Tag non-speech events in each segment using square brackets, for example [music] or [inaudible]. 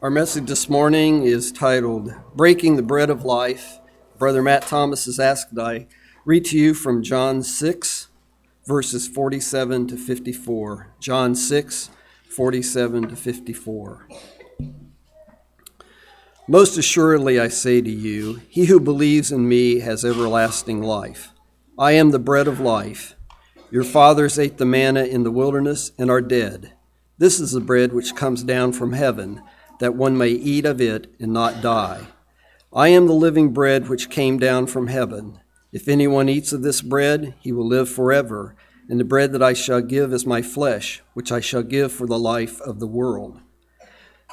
Our message this morning is titled Breaking the Bread of Life. Brother Matt Thomas has asked that I read to you from John 6, verses 47 to 54. John 6, 47 to 54. Most assuredly, I say to you, he who believes in me has everlasting life. I am the bread of life. Your fathers ate the manna in the wilderness and are dead. This is the bread which comes down from heaven, that one may eat of it and not die. I am the living bread which came down from heaven. If anyone eats of this bread, he will live forever, and the bread that I shall give is my flesh, which I shall give for the life of the world.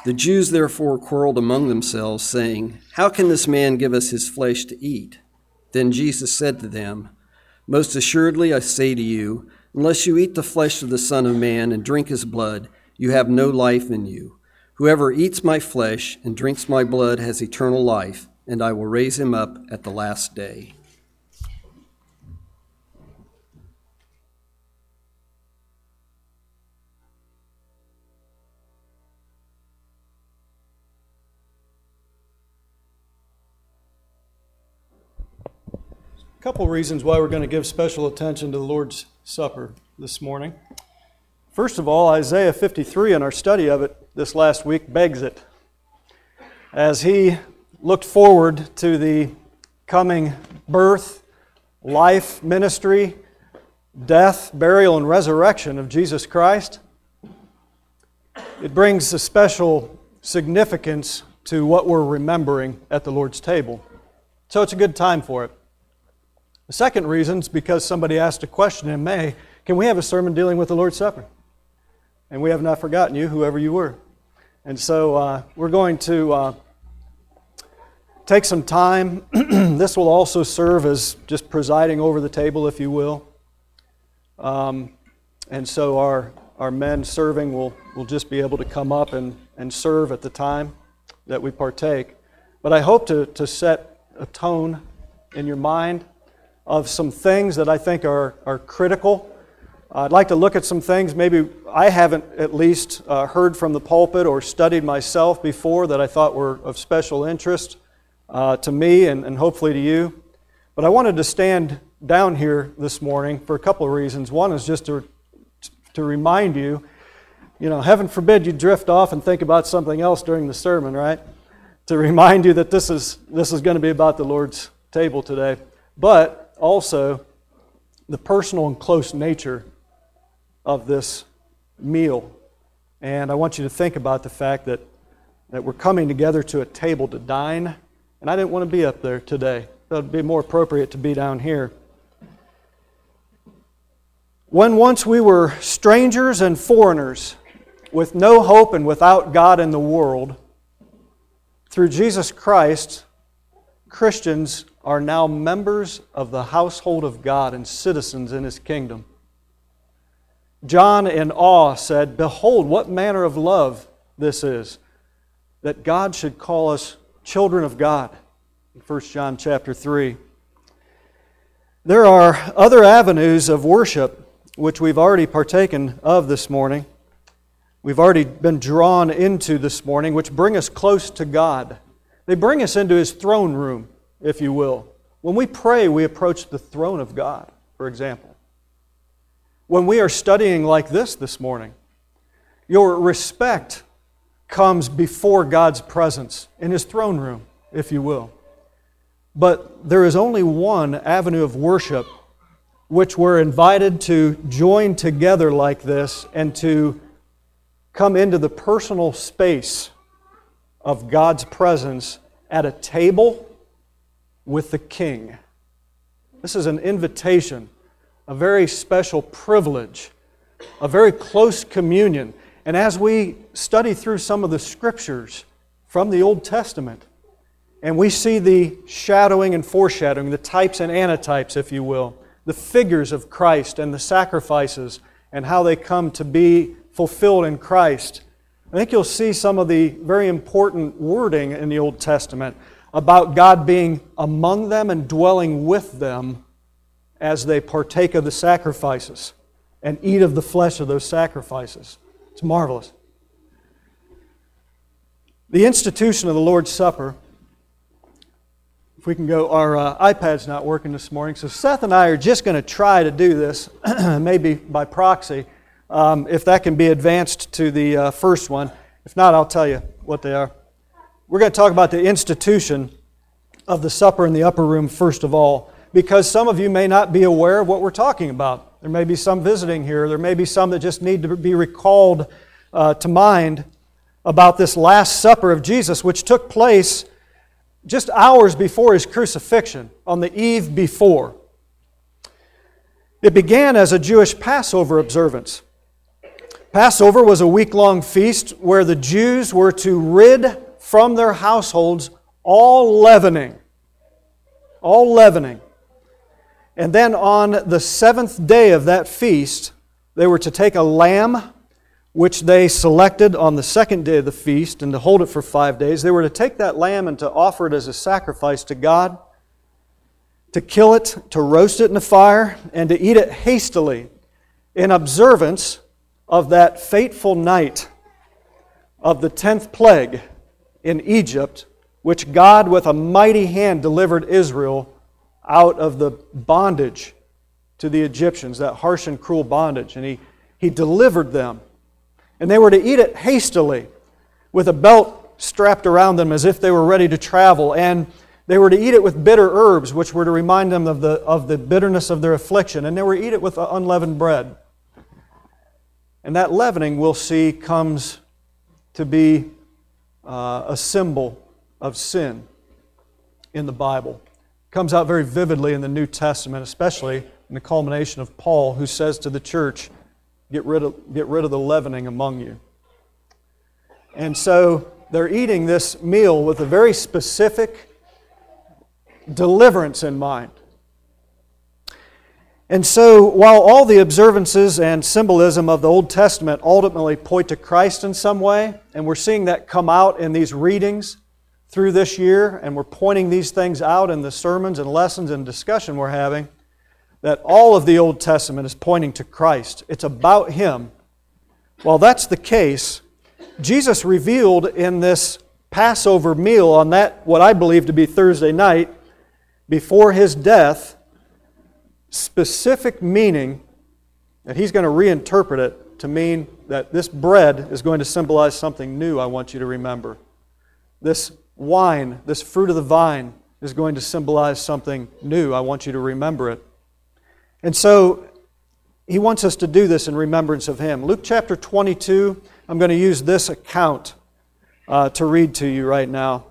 The Jews therefore quarreled among themselves, saying, How can this man give us his flesh to eat? Then Jesus said to them, Most assuredly I say to you, unless you eat the flesh of the Son of Man and drink his blood, you have no life in you. Whoever eats my flesh and drinks my blood has eternal life, and I will raise him up at the last day. A couple reasons why we're going to give special attention to the Lord's Supper this morning. First of all, Isaiah 53 in our study of it this last week begs it. As he looked forward to the coming birth, life, ministry, death, burial, and resurrection of Jesus Christ, it brings a special significance to what we're remembering at the Lord's table. So it's a good time for it. The second reason is because somebody asked a question in May can we have a sermon dealing with the Lord's Supper? And we have not forgotten you, whoever you were. And so uh, we're going to uh, take some time. [clears throat] this will also serve as just presiding over the table, if you will. Um, and so our, our men serving will, will just be able to come up and, and serve at the time that we partake. But I hope to, to set a tone in your mind of some things that I think are, are critical I'd like to look at some things maybe I haven't at least uh, heard from the pulpit or studied myself before that I thought were of special interest uh, to me and, and hopefully to you. But I wanted to stand down here this morning for a couple of reasons. One is just to, to remind you, you know, heaven forbid you drift off and think about something else during the sermon, right? To remind you that this is, this is going to be about the Lord's table today. But also the personal and close nature of this meal. And I want you to think about the fact that, that we're coming together to a table to dine. And I didn't want to be up there today. It would be more appropriate to be down here. When once we were strangers and foreigners, with no hope and without God in the world, through Jesus Christ, Christians are now members of the household of God and citizens in His kingdom. John, in awe, said, Behold, what manner of love this is, that God should call us children of God. In 1 John chapter 3. There are other avenues of worship which we've already partaken of this morning. We've already been drawn into this morning, which bring us close to God. They bring us into His throne room, if you will. When we pray, we approach the throne of God, for example when we are studying like this this morning. Your respect comes before God's presence in His throne room, if you will. But there is only one avenue of worship which we're invited to join together like this and to come into the personal space of God's presence at a table with the King. This is an invitation a very special privilege, a very close communion. And as we study through some of the scriptures from the Old Testament, and we see the shadowing and foreshadowing, the types and antitypes, if you will, the figures of Christ and the sacrifices and how they come to be fulfilled in Christ. I think you'll see some of the very important wording in the Old Testament about God being among them and dwelling with them as they partake of the sacrifices and eat of the flesh of those sacrifices. It's marvelous. The institution of the Lord's Supper. If we can go, our uh, iPad's not working this morning, so Seth and I are just going to try to do this, [clears throat] maybe by proxy, um, if that can be advanced to the uh, first one. If not, I'll tell you what they are. We're going to talk about the institution of the supper in the upper room first of all, because some of you may not be aware of what we're talking about. There may be some visiting here, there may be some that just need to be recalled uh, to mind about this Last Supper of Jesus, which took place just hours before his crucifixion, on the eve before. It began as a Jewish Passover observance. Passover was a week long feast where the Jews were to rid from their households all leavening. All leavening. And then on the seventh day of that feast, they were to take a lamb which they selected on the second day of the feast and to hold it for five days. They were to take that lamb and to offer it as a sacrifice to God, to kill it, to roast it in the fire, and to eat it hastily in observance of that fateful night of the tenth plague in Egypt, which God with a mighty hand delivered Israel out of the bondage to the Egyptians, that harsh and cruel bondage. And He, he delivered them and they were to eat it hastily with a belt strapped around them as if they were ready to travel. And they were to eat it with bitter herbs, which were to remind them of the, of the bitterness of their affliction. And they were to eat it with unleavened bread. And that leavening, we'll see, comes to be uh, a symbol of sin in the Bible. Comes out very vividly in the New Testament, especially in the culmination of Paul, who says to the church, Get rid of, get rid of the leavening among you. And so they're eating this meal with a very specific deliverance in mind. And so, while all the observances and symbolism of the Old Testament ultimately point to Christ in some way, and we're seeing that come out in these readings through this year, and we're pointing these things out in the sermons and lessons and discussion we're having, that all of the Old Testament is pointing to Christ. It's about Him. Well, that's the case. Jesus revealed in this Passover meal on that, what I believe to be Thursday night, before His death, specific meaning that He's going to reinterpret it to mean that this bread is going to symbolize something new, I want you to remember. This wine, this fruit of the vine, is going to symbolize something new. I want you to remember it. And so he wants us to do this in remembrance of him. Luke chapter 22, I'm going to use this account uh, to read to you right now.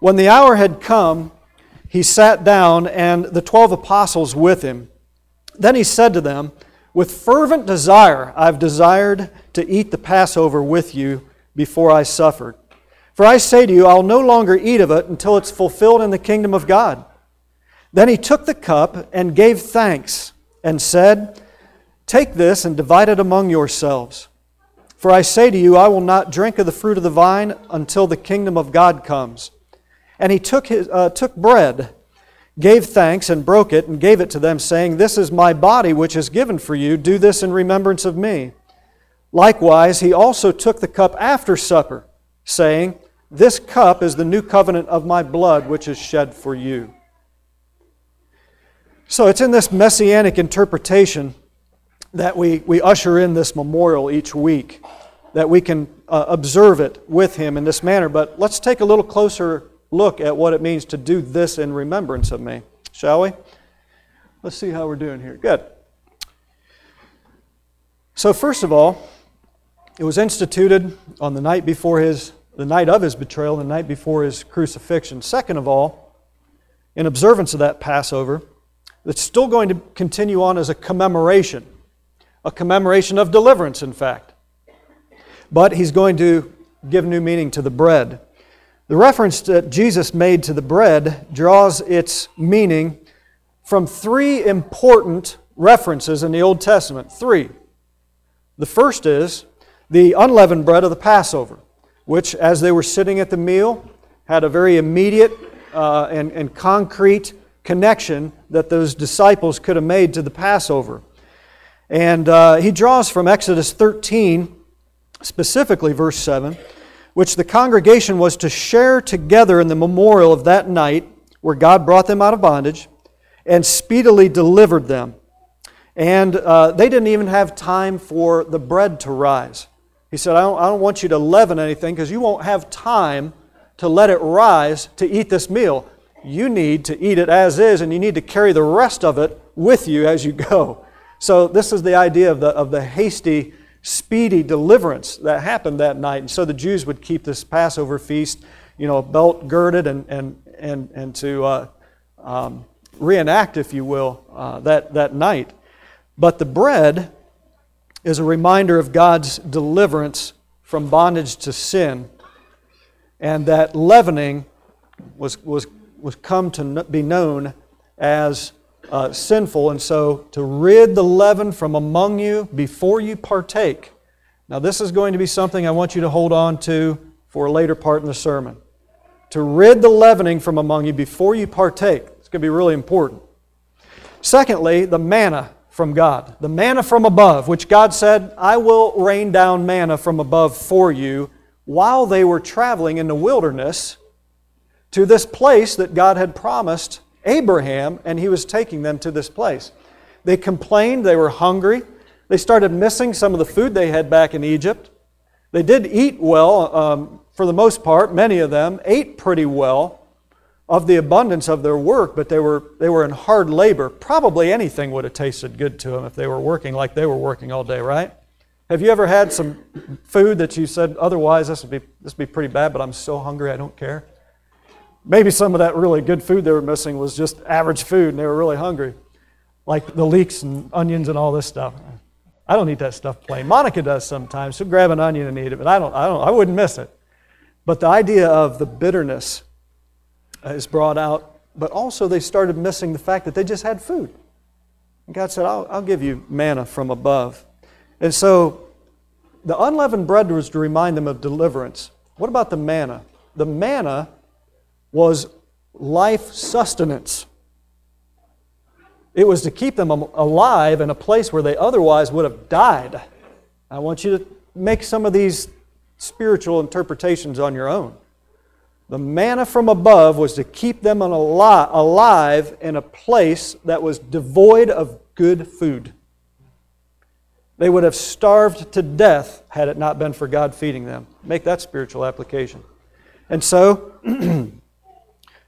When the hour had come, he sat down, and the twelve apostles with him. Then he said to them, With fervent desire I've desired to eat the Passover with you before I suffered. For I say to you, I'll no longer eat of it until it's fulfilled in the kingdom of God. Then he took the cup and gave thanks and said, Take this and divide it among yourselves. For I say to you, I will not drink of the fruit of the vine until the kingdom of God comes. And he took, his, uh, took bread, gave thanks, and broke it, and gave it to them, saying, This is my body, which is given for you. Do this in remembrance of me. Likewise, he also took the cup after supper, saying, This cup is the new covenant of my blood, which is shed for you. So it's in this messianic interpretation that we, we usher in this memorial each week, that we can uh, observe it with him in this manner. But let's take a little closer look at what it means to do this in remembrance of me, shall we? Let's see how we're doing here. Good. So, first of all, it was instituted on the night before his, the night of his betrayal, the night before his crucifixion. Second of all, in observance of that Passover, it's still going to continue on as a commemoration, a commemoration of deliverance, in fact. But he's going to give new meaning to the bread. The reference that Jesus made to the bread draws its meaning from three important references in the Old Testament. Three. The first is the unleavened bread of the Passover, which, as they were sitting at the meal, had a very immediate uh, and, and concrete connection that those disciples could have made to the Passover. And uh, he draws from Exodus 13, specifically verse 7, which the congregation was to share together in the memorial of that night where God brought them out of bondage and speedily delivered them. And uh, they didn't even have time for the bread to rise. He said, I don't, I don't want you to leaven anything because you won't have time to let it rise to eat this meal. You need to eat it as is, and you need to carry the rest of it with you as you go. So, this is the idea of the, of the hasty, speedy deliverance that happened that night. And so the Jews would keep this Passover feast, you know, belt girded and, and, and, and to uh, um, reenact, if you will, uh, that, that night. But the bread is a reminder of God's deliverance from bondage to sin, and that leavening was, was, was come to be known as uh, sinful, and so to rid the leaven from among you before you partake. Now, this is going to be something I want you to hold on to for a later part in the sermon. To rid the leavening from among you before you partake. It's going to be really important. Secondly, the manna from God. The manna from above, which God said, I will rain down manna from above for you while they were traveling in the wilderness to this place that God had promised Abraham, and he was taking them to this place. They complained, they were hungry. They started missing some of the food they had back in Egypt. They did eat well, um, for the most part, many of them ate pretty well of the abundance of their work, but they were, they were in hard labor. Probably anything would have tasted good to them if they were working like they were working all day, right? Have you ever had some food that you said, otherwise, this would be, this would be pretty bad, but I'm so hungry I don't care? Maybe some of that really good food they were missing was just average food and they were really hungry, like the leeks and onions and all this stuff. I don't eat that stuff plain. Monica does sometimes. She'll grab an onion and eat it, but I don't, I don't, I wouldn't miss it. But the idea of the bitterness Uh, is brought out, but also they started missing the fact that they just had food. And God said, I'll, I'll give you manna from above. And so the unleavened bread was to remind them of deliverance. What about the manna? The manna was life sustenance. It was to keep them alive in a place where they otherwise would have died. I want you to make some of these spiritual interpretations on your own. The manna from above was to keep them alive in a place that was devoid of good food. They would have starved to death had it not been for God feeding them. Make that spiritual application. And so, [clears throat]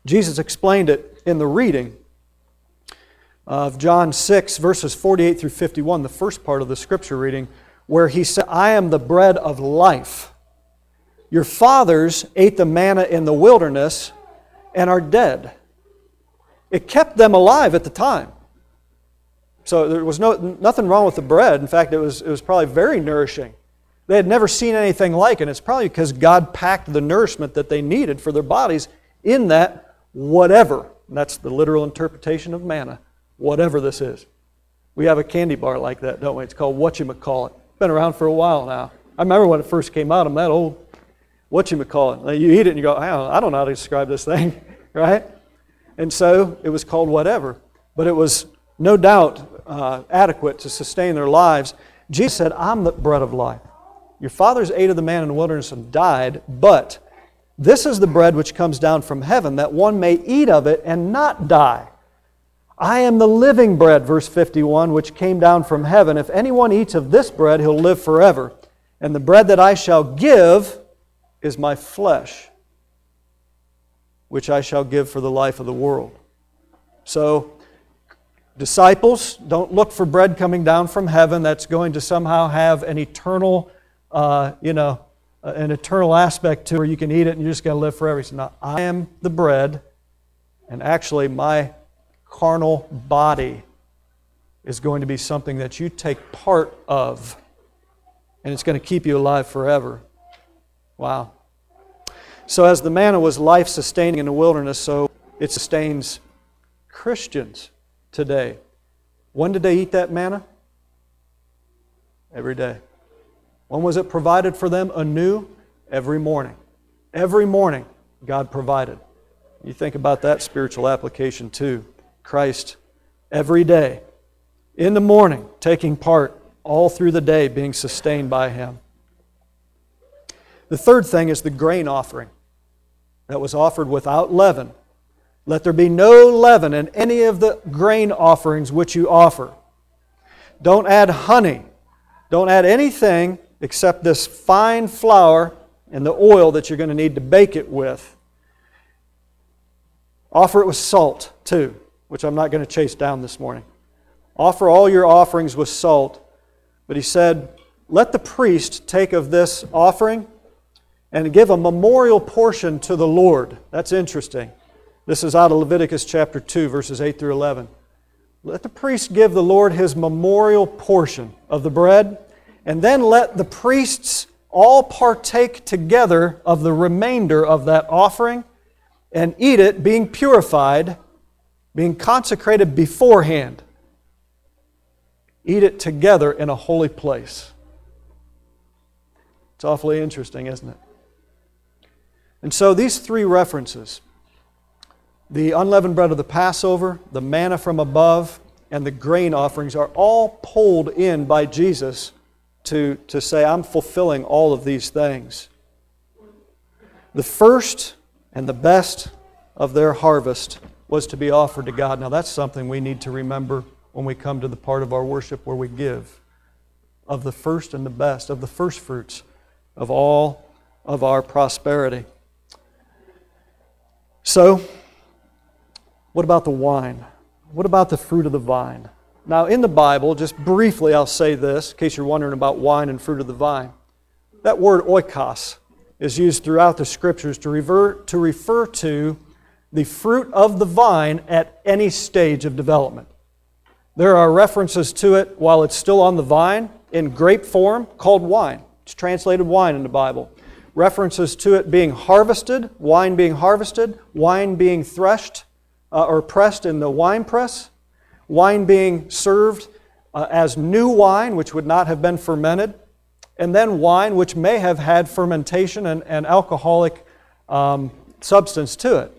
Jesus explained it in the reading of John 6, verses 48 through 51, the first part of the scripture reading, where he said, I am the bread of life. Your fathers ate the manna in the wilderness and are dead. It kept them alive at the time. So there was no, nothing wrong with the bread. In fact, it was, it was probably very nourishing. They had never seen anything like it. It's probably because God packed the nourishment that they needed for their bodies in that whatever. And that's the literal interpretation of manna, whatever this is. We have a candy bar like that, don't we? It's called Whatchamacallit. It's been around for a while now. I remember when it first came out, I'm that old. Whatchamacallit. You call it. You eat it and you go, I don't, I don't know how to describe this thing, [laughs] right? And so it was called whatever. But it was no doubt uh, adequate to sustain their lives. Jesus said, I'm the bread of life. Your fathers ate of the man in the wilderness and died, but this is the bread which comes down from heaven, that one may eat of it and not die. I am the living bread, verse 51, which came down from heaven. If anyone eats of this bread, he'll live forever. And the bread that I shall give is my flesh, which I shall give for the life of the world. So, disciples, don't look for bread coming down from heaven that's going to somehow have an eternal, uh, you know, an eternal aspect to where you can eat it and you're just going to live forever. Said, No, I am the bread, and actually, my carnal body is going to be something that you take part of, and it's going to keep you alive forever. Wow. So, as the manna was life sustaining in the wilderness, so it sustains Christians today. When did they eat that manna? Every day. When was it provided for them anew? Every morning. Every morning, God provided. You think about that spiritual application too. Christ, every day, in the morning, taking part all through the day, being sustained by Him. The third thing is the grain offering that was offered without leaven. Let there be no leaven in any of the grain offerings which you offer. Don't add honey. Don't add anything except this fine flour and the oil that you're going to need to bake it with. Offer it with salt, too, which I'm not going to chase down this morning. Offer all your offerings with salt. But he said, Let the priest take of this offering and give a memorial portion to the Lord. That's interesting. This is out of Leviticus chapter 2, verses 8 through 11. Let the priest give the Lord his memorial portion of the bread, and then let the priests all partake together of the remainder of that offering and eat it, being purified, being consecrated beforehand. Eat it together in a holy place. It's awfully interesting, isn't it? And so these three references the unleavened bread of the Passover, the manna from above, and the grain offerings are all pulled in by Jesus to, to say, I'm fulfilling all of these things. The first and the best of their harvest was to be offered to God. Now, that's something we need to remember when we come to the part of our worship where we give of the first and the best, of the first fruits of all of our prosperity. So, what about the wine? What about the fruit of the vine? Now, in the Bible, just briefly, I'll say this in case you're wondering about wine and fruit of the vine. That word oinos is used throughout the scriptures to, revert, to refer to the fruit of the vine at any stage of development. There are references to it while it's still on the vine in grape form called wine. It's translated wine in the Bible. References to it being harvested, wine being harvested, wine being threshed uh, or pressed in the wine press, wine being served uh, as new wine, which would not have been fermented, and then wine which may have had fermentation and, and alcoholic um, substance to it,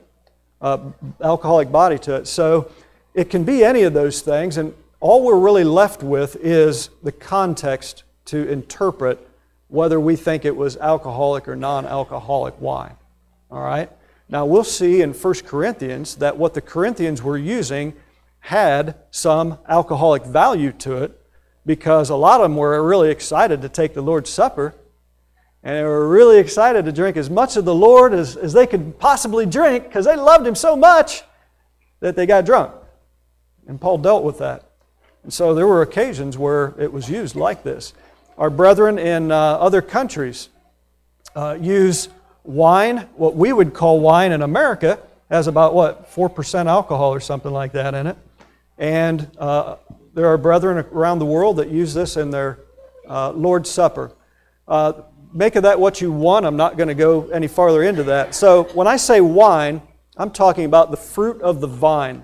uh, alcoholic body to it. So it can be any of those things, and all we're really left with is the context to interpret whether we think it was alcoholic or non alcoholic wine. All right? Now, we'll see in 1 Corinthians that what the Corinthians were using had some alcoholic value to it because a lot of them were really excited to take the Lord's Supper and they were really excited to drink as much of the Lord as, as they could possibly drink because they loved Him so much that they got drunk. And Paul dealt with that. And so there were occasions where it was used like this. Our brethren in uh, other countries uh, use wine, what we would call wine in America, has about what, 4% alcohol or something like that in it. And uh, there are brethren around the world that use this in their uh, Lord's Supper. Uh, make of that what you want. I'm not going to go any farther into that. So when I say wine, I'm talking about the fruit of the vine.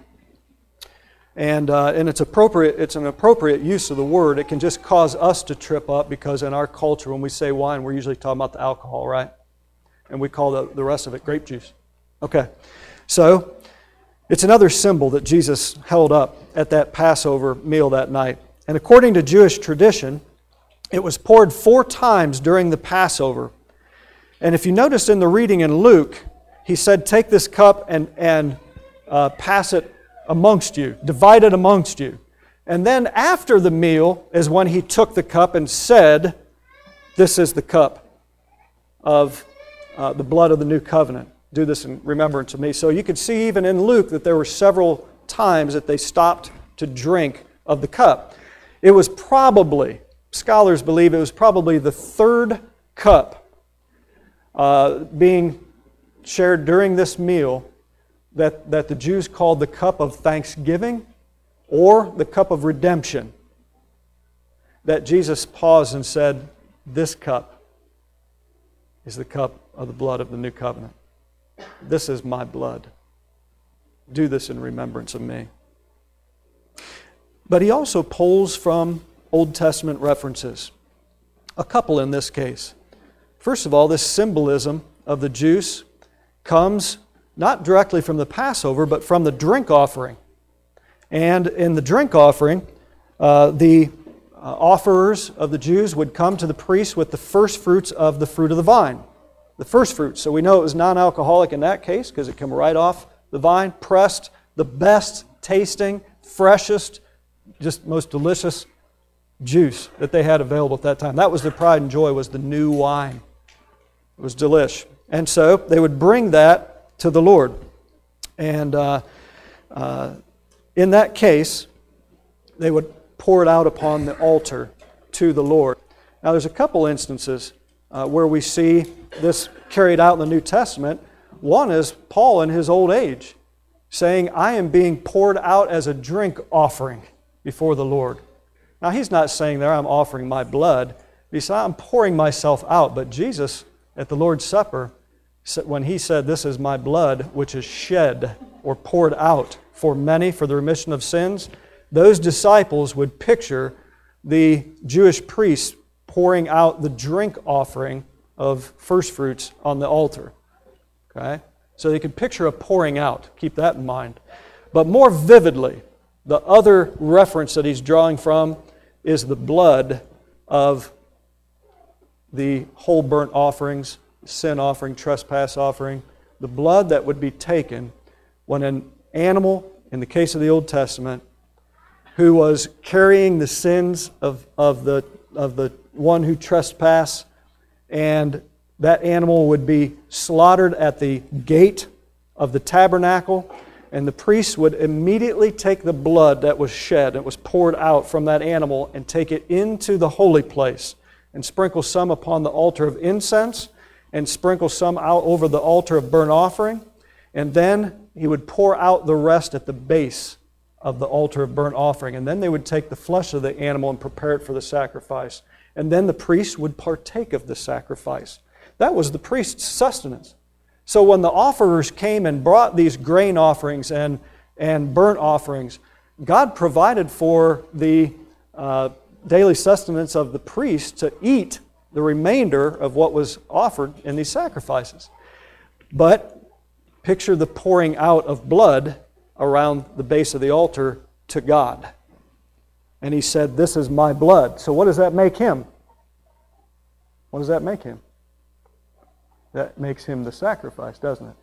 And, uh, and it's, appropriate, it's an appropriate use of the word. It can just cause us to trip up because in our culture, when we say wine, we're usually talking about the alcohol, right? And we call the, the rest of it grape juice. Okay. So it's another symbol that Jesus held up at that Passover meal that night. And according to Jewish tradition, it was poured four times during the Passover. And if you notice in the reading in Luke, he said, Take this cup and, and uh, pass it amongst you, divided amongst you. And then after the meal is when he took the cup and said, This is the cup of uh, the blood of the new covenant. Do this in remembrance of me. So you could see even in Luke that there were several times that they stopped to drink of the cup. It was probably, scholars believe it was probably the third cup uh, being shared during this meal that, that the Jews called the cup of thanksgiving or the cup of redemption. That Jesus paused and said, This cup is the cup of the blood of the new covenant. This is my blood. Do this in remembrance of me. But he also pulls from Old Testament references, a couple in this case. First of all, this symbolism of the juice comes not directly from the Passover, but from the drink offering. And in the drink offering, uh, the uh, offerers of the Jews would come to the priest with the first fruits of the fruit of the vine. the first fruits. So we know it was non alcoholic in that case because it came right off the vine, pressed, the best tasting, freshest, just most delicious juice that they had available at that time. That was their pride and joy was the new wine. It was delish. And so they would bring that to the Lord. And uh, uh, in that case, they would pour it out upon the altar to the Lord. Now, there's a couple instances uh, where we see this carried out in the New Testament. One is Paul in his old age saying, I am being poured out as a drink offering before the Lord. Now, he's not saying there, I'm offering my blood. He said, I'm pouring myself out. But Jesus, at the Lord's Supper, when he said, This is my blood, which is shed or poured out for many for the remission of sins, those disciples would picture the Jewish priests pouring out the drink offering of first fruits on the altar. Okay? So they could picture a pouring out. Keep that in mind. But more vividly, the other reference that he's drawing from is the blood of the whole burnt offerings, sin offering, trespass offering, the blood that would be taken when an animal, in the case of the Old Testament, who was carrying the sins of, of, the, of the one who trespassed, and that animal would be slaughtered at the gate of the tabernacle, and the priest would immediately take the blood that was shed, that was poured out from that animal, and take it into the holy place, and sprinkle some upon the altar of incense, and sprinkle some out over the altar of burnt offering, and then he would pour out the rest at the base of the altar of burnt offering. And then they would take the flesh of the animal and prepare it for the sacrifice. And then the priest would partake of the sacrifice. That was the priest's sustenance. So when the offerers came and brought these grain offerings and, and burnt offerings, God provided for the uh, daily sustenance of the priest to eat the remainder of what was offered in these sacrifices. But picture the pouring out of blood around the base of the altar to God. And he said, This is my blood. So, what does that make him? What does that make him? That makes him the sacrifice, doesn't it?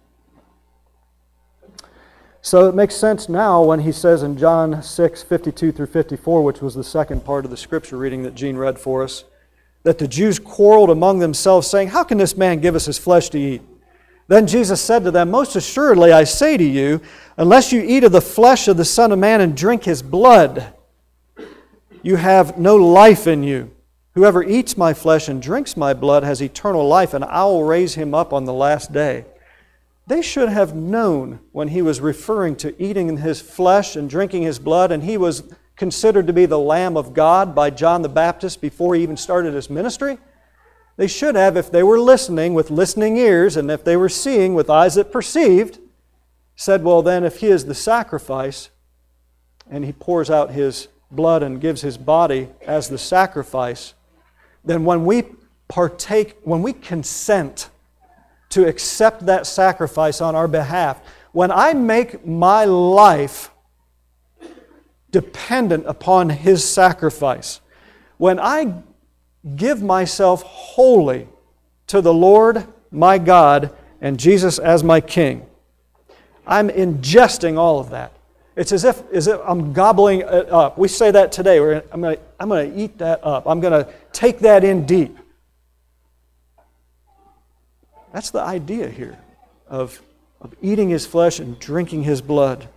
So it makes sense now when he says in John 6, 52 through 54, which was the second part of the scripture reading that Gene read for us, that the Jews quarreled among themselves, saying, How can this man give us his flesh to eat? Then Jesus said to them, Most assuredly I say to you, unless you eat of the flesh of the Son of Man and drink his blood, you have no life in you. Whoever eats my flesh and drinks my blood has eternal life, and I will raise him up on the last day. They should have known when he was referring to eating his flesh and drinking his blood, and he was considered to be the Lamb of God by John the Baptist before he even started his ministry they should have, if they were listening with listening ears and if they were seeing with eyes that perceived, said, Well, then, if he is the sacrifice and he pours out his blood and gives his body as the sacrifice, then when we partake, when we consent to accept that sacrifice on our behalf, when I make my life dependent upon his sacrifice, when I give myself wholly to the Lord my God and Jesus as my King. I'm ingesting all of that. It's as if, as if I'm gobbling it up. We say that today. We're, I'm going to I'm going to eat that up. I'm going to take that in deep. That's the idea here of, of eating his flesh and drinking his blood.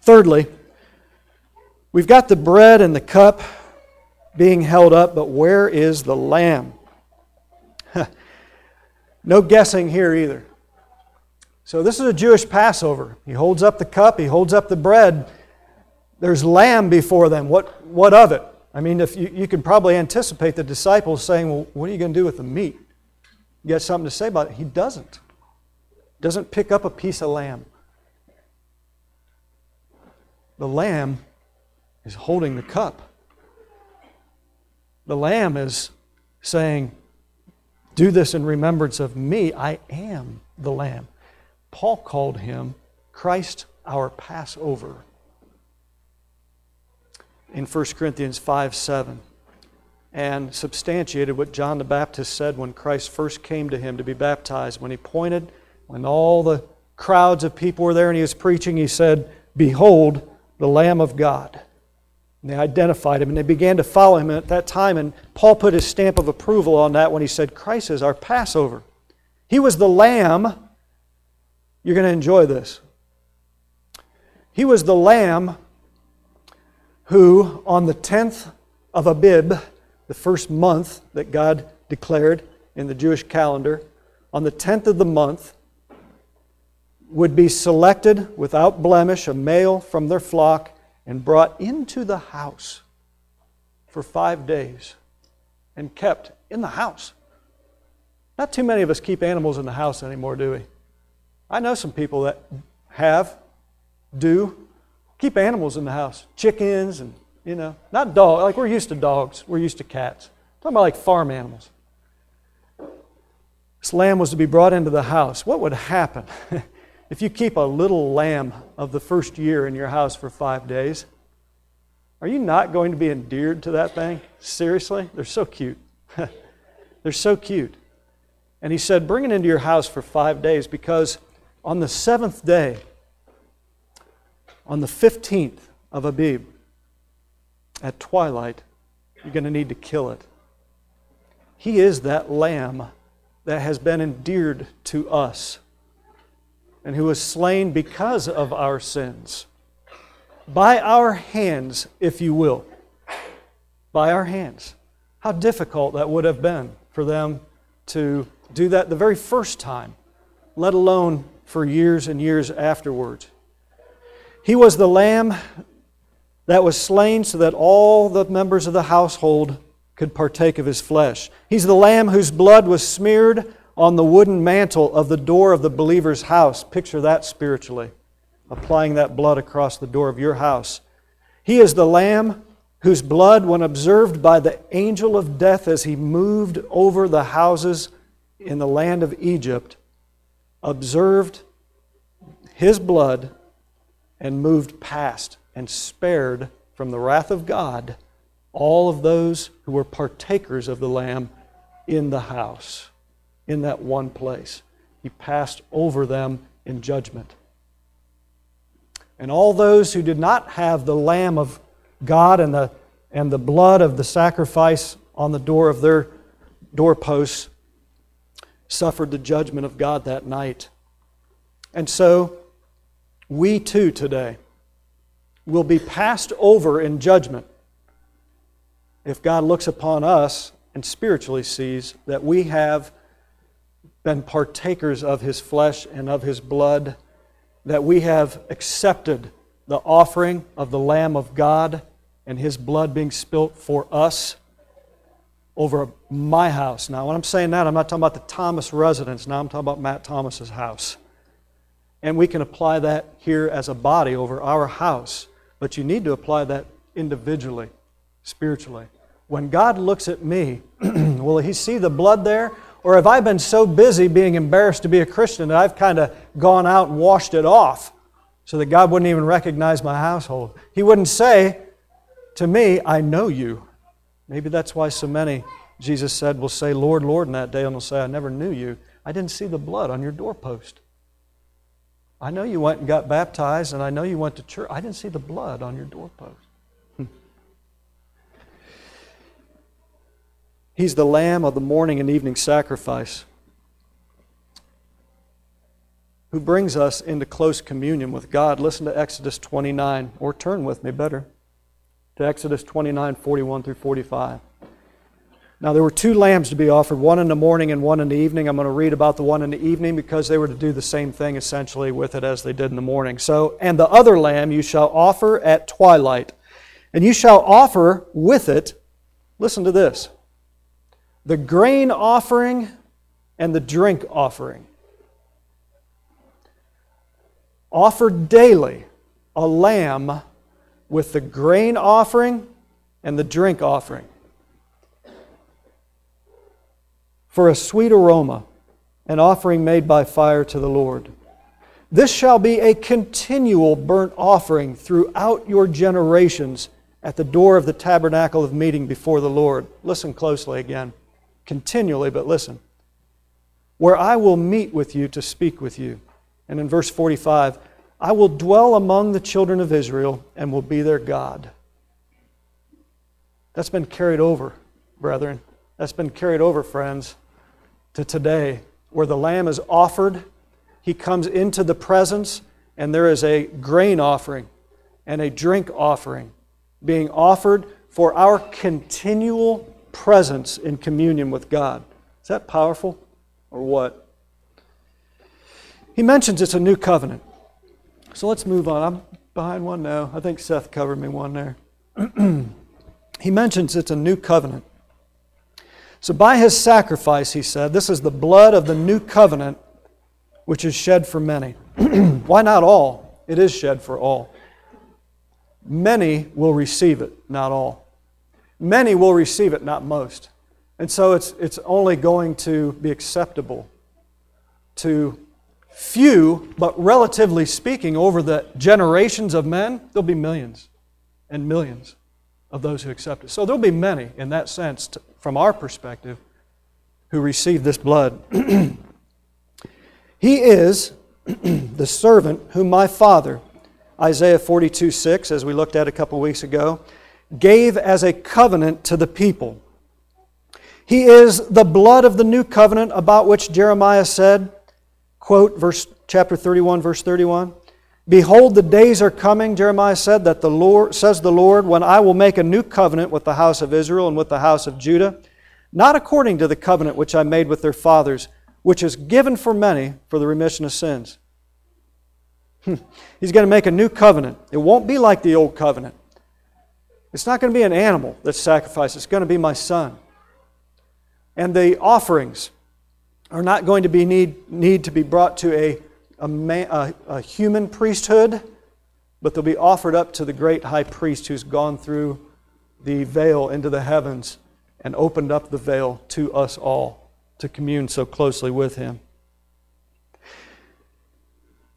Thirdly, we've got the bread and the cup being held up, but where is the lamb? [laughs] no guessing here either. So, this is a Jewish Passover. He holds up the cup, he holds up the bread. There's lamb before them. What, what of it? I mean, if you, you can probably anticipate the disciples saying, Well, what are you going to do with the meat? You got something to say about it? He doesn't. Doesn't pick up a piece of lamb. The lamb is holding the cup. The Lamb is saying, Do this in remembrance of me. I am the Lamb. Paul called him Christ our Passover in 1 Corinthians 5 7. and substantiated what John the Baptist said when Christ first came to him to be baptized. When he pointed, when all the crowds of people were there and he was preaching, he said, Behold, the Lamb of God. And they identified him and they began to follow him at that time. And Paul put his stamp of approval on that when he said, Christ is our Passover. He was the Lamb. You're going to enjoy this. He was the Lamb who, on the 10th of Abib, the first month that God declared in the Jewish calendar, on the 10th of the month, would be selected without blemish, a male from their flock, and brought into the house for five days and kept in the house. Not too many of us keep animals in the house anymore, do we? I know some people that have, do, keep animals in the house chickens and you know, not dogs. Like we're used to dogs. We're used to cats. I'm talking about like farm animals. This lamb was to be brought into the house. What would happen [laughs] if you keep a little lamb of the first year in your house for five days? Are you not going to be endeared to that thing? Seriously? They're so cute. [laughs] They're so cute. And he said, Bring it into your house for five days because on the seventh day, on the 15th of Abib, at twilight, you're going to need to kill it. He is that lamb that has been endeared to us and who was slain because of our sins. By our hands, if you will. By our hands. How difficult that would have been for them to do that the very first time, let alone for years and years afterwards. He was the lamb that was slain so that all the members of the household could partake of his flesh. He's the lamb whose blood was smeared on the wooden mantle of the door of the believer's house. Picture that spiritually, applying that blood across the door of your house. He is the lamb whose blood, when observed by the angel of death as he moved over the houses in the land of Egypt, observed his blood and moved past and spared from the wrath of God all of those who were partakers of the Lamb in the house, in that one place. He passed over them in judgment. And all those who did not have the Lamb of God and the, and the blood of the sacrifice on the door of their doorposts suffered the judgment of God that night. And so, we too today will be passed over in judgment if God looks upon us and spiritually sees that we have been partakers of His flesh and of His blood, that we have accepted the offering of the Lamb of God and His blood being spilt for us over my house. Now, when I'm saying that, I'm not talking about the Thomas residence. Now I'm talking about Matt Thomas's house. And we can apply that here as a body over our house. But you need to apply that individually, spiritually. When God looks at me, [clears throat] will He see the blood there? Or have I been so busy being embarrassed to be a Christian that I've kind of gone out and washed it off so that God wouldn't even recognize my household? He wouldn't say to me, I know you. Maybe that's why so many, Jesus said, will say, Lord, Lord, in that day, and will say, I never knew you. I didn't see the blood on your doorpost. I know you went and got baptized, and I know you went to church. I didn't see the blood on your doorpost. He's the lamb of the morning and evening sacrifice who brings us into close communion with God. Listen to Exodus 29, or turn with me better to Exodus 29 41 through 45. Now, there were two lambs to be offered, one in the morning and one in the evening. I'm going to read about the one in the evening because they were to do the same thing essentially with it as they did in the morning. So, and the other lamb you shall offer at twilight, and you shall offer with it, listen to this, the grain offering and the drink offering. Offer daily a lamb with the grain offering and the drink offering for a sweet aroma, an offering made by fire to the Lord. This shall be a continual burnt offering throughout your generations at the door of the tabernacle of meeting before the Lord. Listen closely again, continually, but listen. Where I will meet with you to speak with you. And in verse 45, I will dwell among the children of Israel and will be their God. That's been carried over, brethren. That's been carried over, friends, to today, where the Lamb is offered. He comes into the presence, and there is a grain offering and a drink offering being offered for our continual presence in communion with God. Is that powerful or what? He mentions it's a new covenant. So let's move on. I'm behind one now. I think Seth covered me one there. [clears throat] he mentions it's a new covenant. So by his sacrifice, he said, this is the blood of the new covenant which is shed for many. [clears throat] Why not all? It is shed for all. Many will receive it, not all. Many will receive it, not most. And so it's, it's only going to be acceptable to few, but relatively speaking, over the generations of men, there'll be millions and millions of those who accept it. So there'll be many, in that sense, to, from our perspective, who receive this blood. [clears throat] he is [clears throat] the servant whom my Father Isaiah 42 6, as we looked at a couple weeks ago, gave as a covenant to the people. He is the blood of the new covenant about which Jeremiah said, quote, verse, chapter 31, verse 31. Behold, the days are coming, Jeremiah said, that the Lord, says the Lord, when I will make a new covenant with the house of Israel and with the house of Judah, not according to the covenant which I made with their fathers, which is given for many for the remission of sins. Hmm. He's going to make a new covenant. It won't be like the old covenant. It's not going to be an animal that's sacrificed, it's going to be my son. And the offerings are not going to be need, need to be brought to a, a, man, a, a human priesthood, but they'll be offered up to the great high priest who's gone through the veil into the heavens and opened up the veil to us all to commune so closely with him.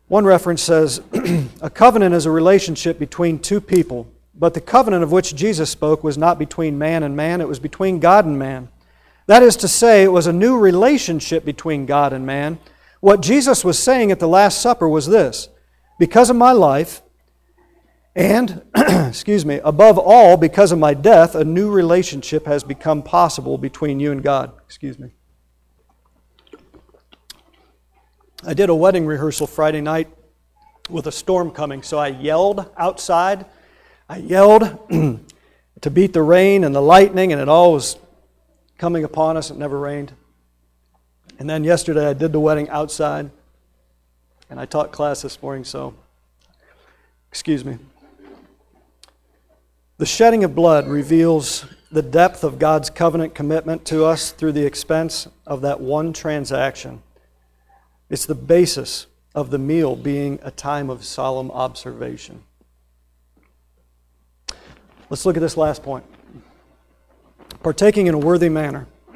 One reference says, [clears throat] A covenant is a relationship between two people, but the covenant of which Jesus spoke was not between man and man, it was between God and man. That is to say, it was a new relationship between God and man. What Jesus was saying at the Last Supper was this Because of my life, and, [clears throat] excuse me, above all, because of my death, a new relationship has become possible between you and God. Excuse me. I did a wedding rehearsal Friday night with a storm coming, so I yelled outside. I yelled [clears throat] to beat the rain and the lightning, and it all was coming upon us. It never rained. And then yesterday I did the wedding outside, and I taught class this morning, so excuse me. The shedding of blood reveals the depth of God's covenant commitment to us through the expense of that one transaction. It's the basis of the meal being a time of solemn observation. Let's look at this last point. Partaking in a worthy manner. [clears throat]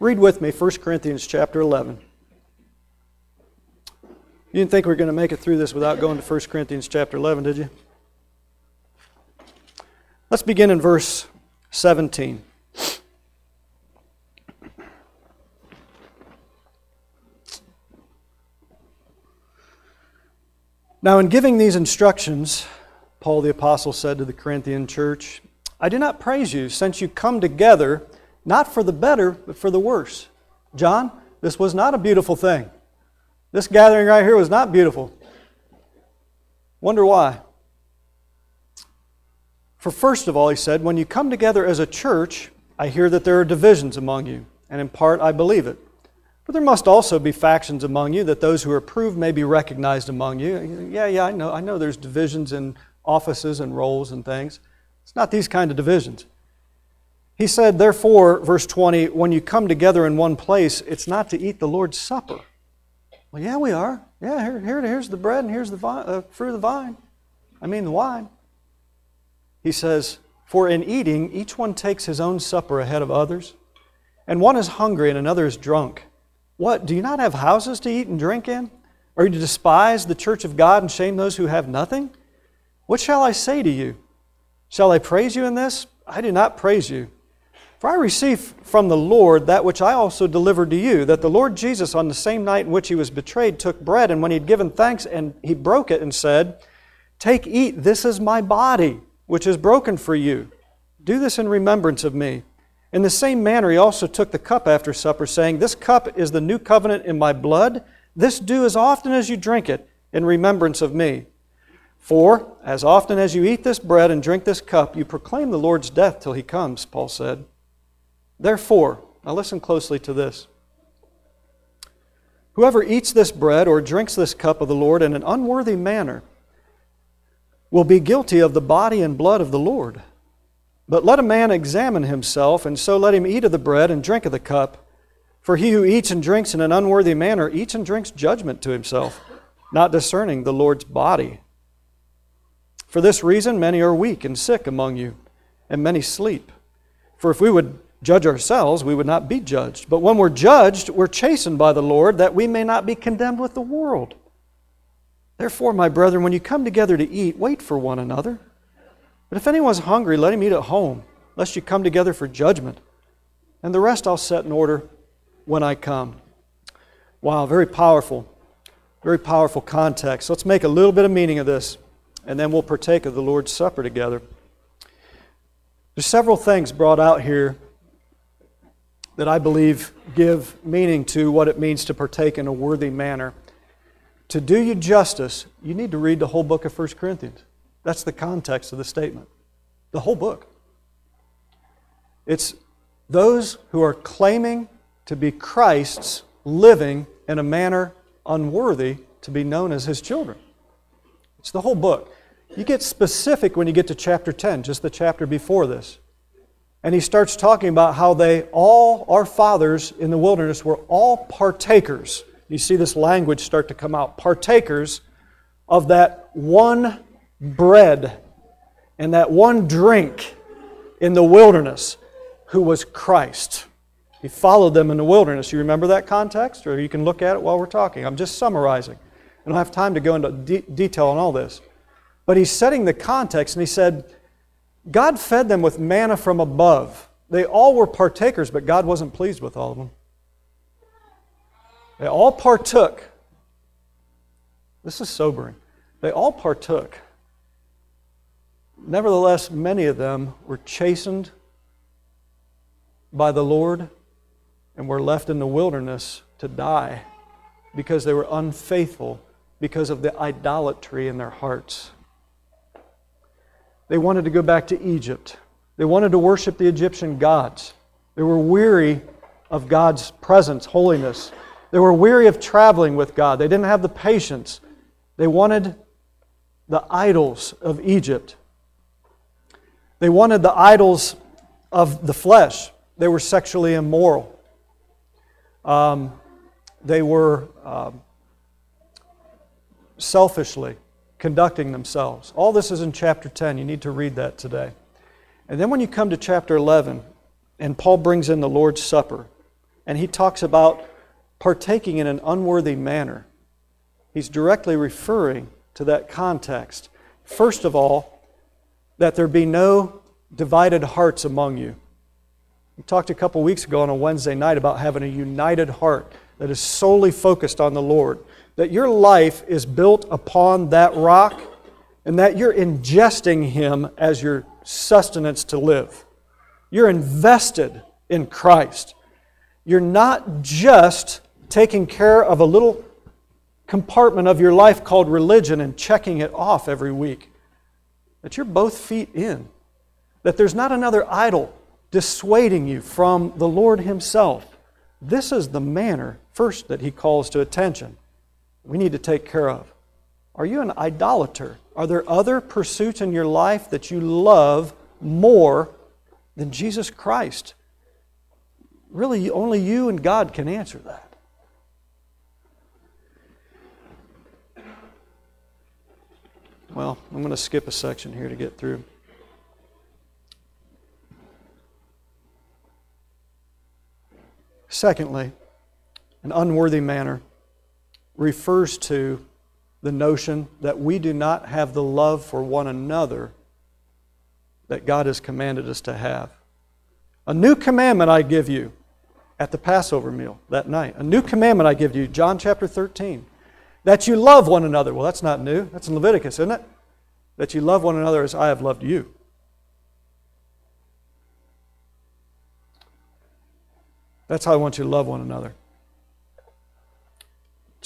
Read with me 1 Corinthians chapter 11. You didn't think we were going to make it through this without going to 1 Corinthians chapter 11, did you? Let's begin in verse 17. Now, in giving these instructions, Paul the Apostle said to the Corinthian church, I do not praise you, since you come together, not for the better, but for the worse. John, this was not a beautiful thing. This gathering right here was not beautiful. Wonder why? For first of all, he said, when you come together as a church, I hear that there are divisions among you, and in part I believe it. But there must also be factions among you, that those who are approved may be recognized among you. Yeah, yeah, I know. I know there's divisions in offices and roles and things. It's not these kind of divisions. He said, therefore, verse 20, when you come together in one place, it's not to eat the Lord's Supper. Well, yeah, we are. Yeah, here, here here's the bread and here's the vine, uh, fruit of the vine. I mean, the wine. He says, For in eating, each one takes his own supper ahead of others, and one is hungry and another is drunk. What? Do you not have houses to eat and drink in? Are you to despise the church of God and shame those who have nothing? What shall I say to you? Shall I praise you in this? I do not praise you. For I received from the Lord that which I also delivered to you, that the Lord Jesus, on the same night in which he was betrayed, took bread, and when he had given thanks, and he broke it and said, Take, eat, this is my body, which is broken for you. Do this in remembrance of me. In the same manner, he also took the cup after supper, saying, This cup is the new covenant in my blood. This do as often as you drink it in remembrance of me. For as often as you eat this bread and drink this cup, you proclaim the Lord's death till he comes, Paul said. Therefore, now listen closely to this. Whoever eats this bread or drinks this cup of the Lord in an unworthy manner will be guilty of the body and blood of the Lord. But let a man examine himself, and so let him eat of the bread and drink of the cup. For he who eats and drinks in an unworthy manner eats and drinks judgment to himself, not discerning the Lord's body. For this reason, many are weak and sick among you, and many sleep. For if we would judge ourselves, we would not be judged. But when we're judged, we're chastened by the Lord, that we may not be condemned with the world. Therefore, my brethren, when you come together to eat, wait for one another. But if anyone's hungry, let him eat at home, lest you come together for judgment. And the rest I'll set in order when I come. Wow, very powerful. Very powerful context. Let's make a little bit of meaning of this, and then we'll partake of the Lord's Supper together. There's several things brought out here that I believe give meaning to what it means to partake in a worthy manner. To do you justice, you need to read the whole book of 1 Corinthians. That's the context of the statement. The whole book. It's those who are claiming to be Christ's living in a manner unworthy to be known as his children. It's the whole book. You get specific when you get to chapter 10, just the chapter before this. And he starts talking about how they all, our fathers in the wilderness, were all partakers. You see this language start to come out partakers of that one bread and that one drink in the wilderness who was Christ. He followed them in the wilderness. You remember that context? Or you can look at it while we're talking. I'm just summarizing. I don't have time to go into de- detail on all this. But he's setting the context, and he said, God fed them with manna from above. They all were partakers, but God wasn't pleased with all of them. They all partook. This is sobering. They all partook. Nevertheless, many of them were chastened by the Lord and were left in the wilderness to die because they were unfaithful because of the idolatry in their hearts. They wanted to go back to Egypt. They wanted to worship the Egyptian gods. They were weary of God's presence, holiness. They were weary of traveling with God. They didn't have the patience. They wanted the idols of Egypt. They wanted the idols of the flesh. They were sexually immoral. Um, they were um, selfishly conducting themselves. All this is in chapter 10. You need to read that today. And then when you come to chapter 11, and Paul brings in the Lord's Supper, and he talks about partaking in an unworthy manner, he's directly referring to that context. First of all, that there be no divided hearts among you. We talked a couple weeks ago on a Wednesday night about having a united heart that is solely focused on the Lord that your life is built upon that rock and that you're ingesting Him as your sustenance to live. You're invested in Christ. You're not just taking care of a little compartment of your life called religion and checking it off every week. That you're both feet in. That there's not another idol dissuading you from the Lord Himself. This is the manner, first, that He calls to attention we need to take care of. Are you an idolater? Are there other pursuits in your life that you love more than Jesus Christ? Really, only you and God can answer that. Well, I'm going to skip a section here to get through. Secondly, an unworthy manner refers to the notion that we do not have the love for one another that God has commanded us to have. A new commandment I give you at the Passover meal that night. A new commandment I give you, John chapter 13, that you love one another. Well, that's not new. That's in Leviticus, isn't it? That you love one another as I have loved you. That's how I want you to love one another.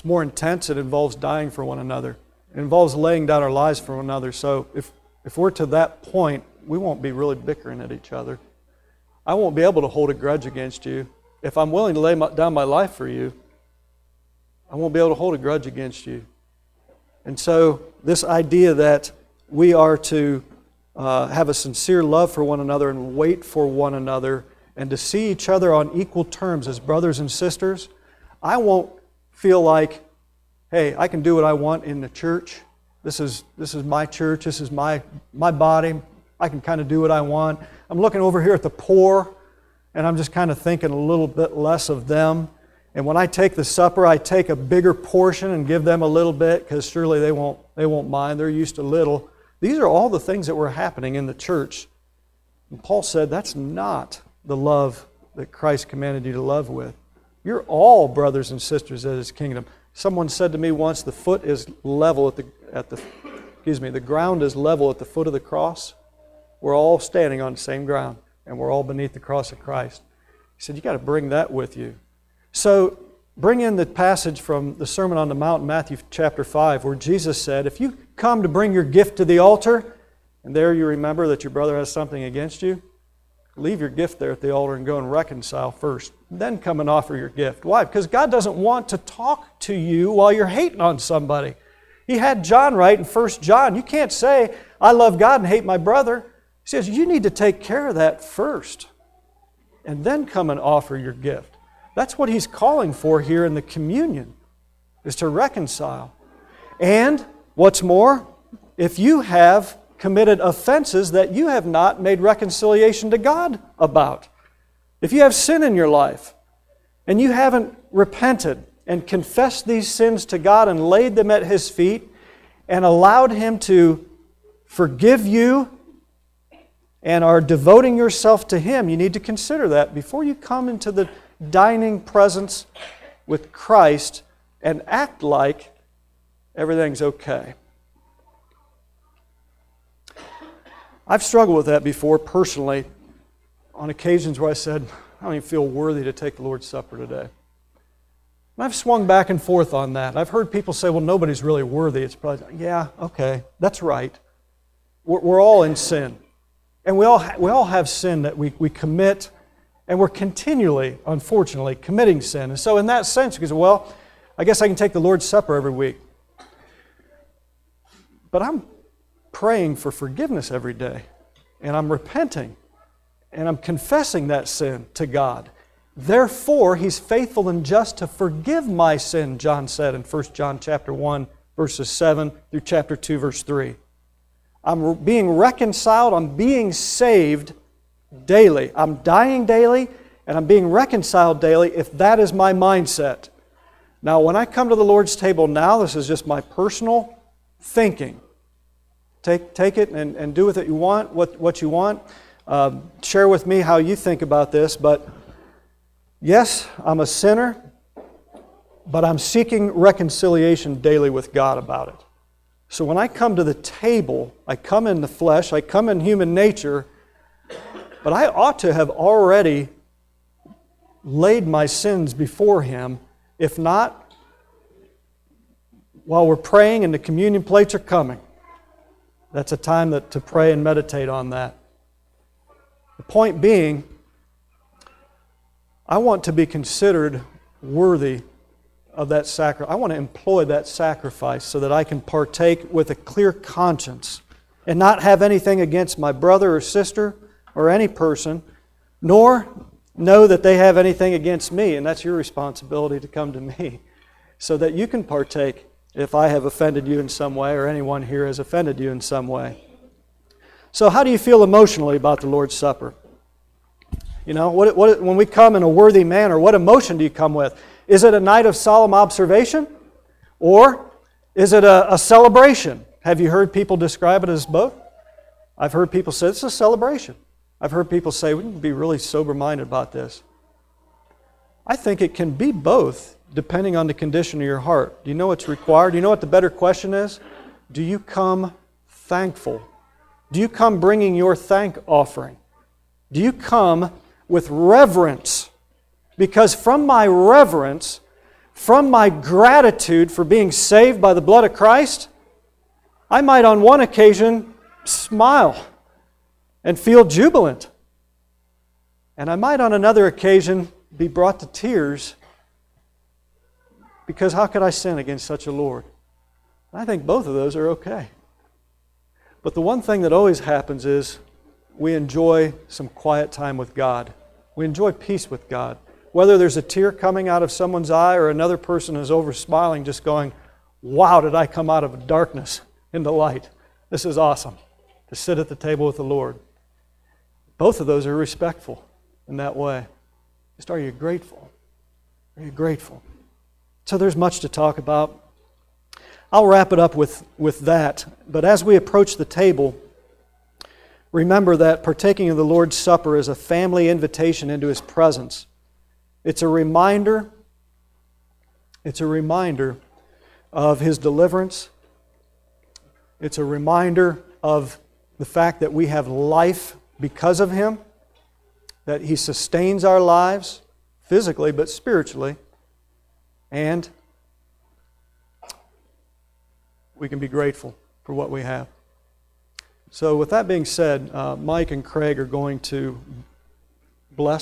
It's more intense. It involves dying for one another. It involves laying down our lives for one another. So if, if we're to that point, we won't be really bickering at each other. I won't be able to hold a grudge against you. If I'm willing to lay my, down my life for you, I won't be able to hold a grudge against you. And so, this idea that we are to uh, have a sincere love for one another and wait for one another and to see each other on equal terms as brothers and sisters, I won't feel like, hey, I can do what I want in the church. This is, this is my church. This is my, my body. I can kind of do what I want. I'm looking over here at the poor, and I'm just kind of thinking a little bit less of them. And when I take the supper, I take a bigger portion and give them a little bit because surely they won't, they won't mind. They're used to little. These are all the things that were happening in the church. And Paul said that's not the love that Christ commanded you to love with. You're all brothers and sisters at his kingdom. Someone said to me once, the foot is level at the, at the excuse me, the ground is level at the foot of the cross. We're all standing on the same ground, and we're all beneath the cross of Christ. He said, You got to bring that with you. So bring in the passage from the Sermon on the Mount, Matthew chapter 5, where Jesus said, If you come to bring your gift to the altar, and there you remember that your brother has something against you, leave your gift there at the altar and go and reconcile first. Then come and offer your gift. Why? Because God doesn't want to talk to you while you're hating on somebody. He had John write in 1 John. You can't say, I love God and hate my brother. He says, You need to take care of that first and then come and offer your gift. That's what he's calling for here in the communion, is to reconcile. And what's more, if you have committed offenses that you have not made reconciliation to God about. If you have sin in your life and you haven't repented and confessed these sins to God and laid them at His feet and allowed Him to forgive you and are devoting yourself to Him, you need to consider that before you come into the dining presence with Christ and act like everything's okay. I've struggled with that before personally on occasions where I said, I don't even feel worthy to take the Lord's Supper today. And I've swung back and forth on that. I've heard people say, well, nobody's really worthy. It's probably, yeah, okay, that's right. We're, we're all in sin. And we all, we all have sin that we, we commit, and we're continually, unfortunately, committing sin. And so, in that sense, you say, well, I guess I can take the Lord's Supper every week. But I'm praying for forgiveness every day, and I'm repenting, and I'm confessing that sin to God. Therefore, he's faithful and just to forgive my sin, John said in 1 John chapter 1, verses 7 through chapter 2, verse 3. I'm being reconciled, I'm being saved daily. I'm dying daily, and I'm being reconciled daily if that is my mindset. Now, when I come to the Lord's table now, this is just my personal thinking. Take, take it and, and do with it you want, what, what you want. Uh, share with me how you think about this. But yes, I'm a sinner, but I'm seeking reconciliation daily with God about it. So when I come to the table, I come in the flesh, I come in human nature, but I ought to have already laid my sins before Him. If not, while we're praying and the communion plates are coming, that's a time that, to pray and meditate on that. The point being, I want to be considered worthy of that sacrifice. I want to employ that sacrifice so that I can partake with a clear conscience and not have anything against my brother or sister or any person, nor know that they have anything against me. And that's your responsibility to come to me [laughs] so that you can partake if I have offended you in some way or anyone here has offended you in some way. So, how do you feel emotionally about the Lord's Supper? You know, what, what, when we come in a worthy manner, what emotion do you come with? Is it a night of solemn observation? Or Is it a, a celebration? Have you heard people describe it as both? I've heard people say it's a celebration. I've heard people say we need to be really sober minded about this. I think it can be both depending on the condition of your heart. Do you know what's required? Do you know what the better question is? Do you come thankful? Do you come bringing your thank offering? Do you come with reverence? Because from my reverence, from my gratitude for being saved by the blood of Christ, I might on one occasion smile and feel jubilant. And I might on another occasion be brought to tears because how could I sin against such a Lord? I think both of those are okay. But the one thing that always happens is we enjoy some quiet time with God. We enjoy peace with God. Whether there's a tear coming out of someone's eye or another person is over smiling, just going, Wow, did I come out of darkness into light? This is awesome to sit at the table with the Lord. Both of those are respectful in that way. Just are you grateful? Are you grateful? So there's much to talk about. I'll wrap it up with, with that. But as we approach the table, remember that partaking of the Lord's Supper is a family invitation into His presence. It's a reminder, it's a reminder of His deliverance. It's a reminder of the fact that we have life because of Him, that He sustains our lives physically but spiritually, and we can be grateful for what we have. So, with that being said, uh, Mike and Craig are going to bless.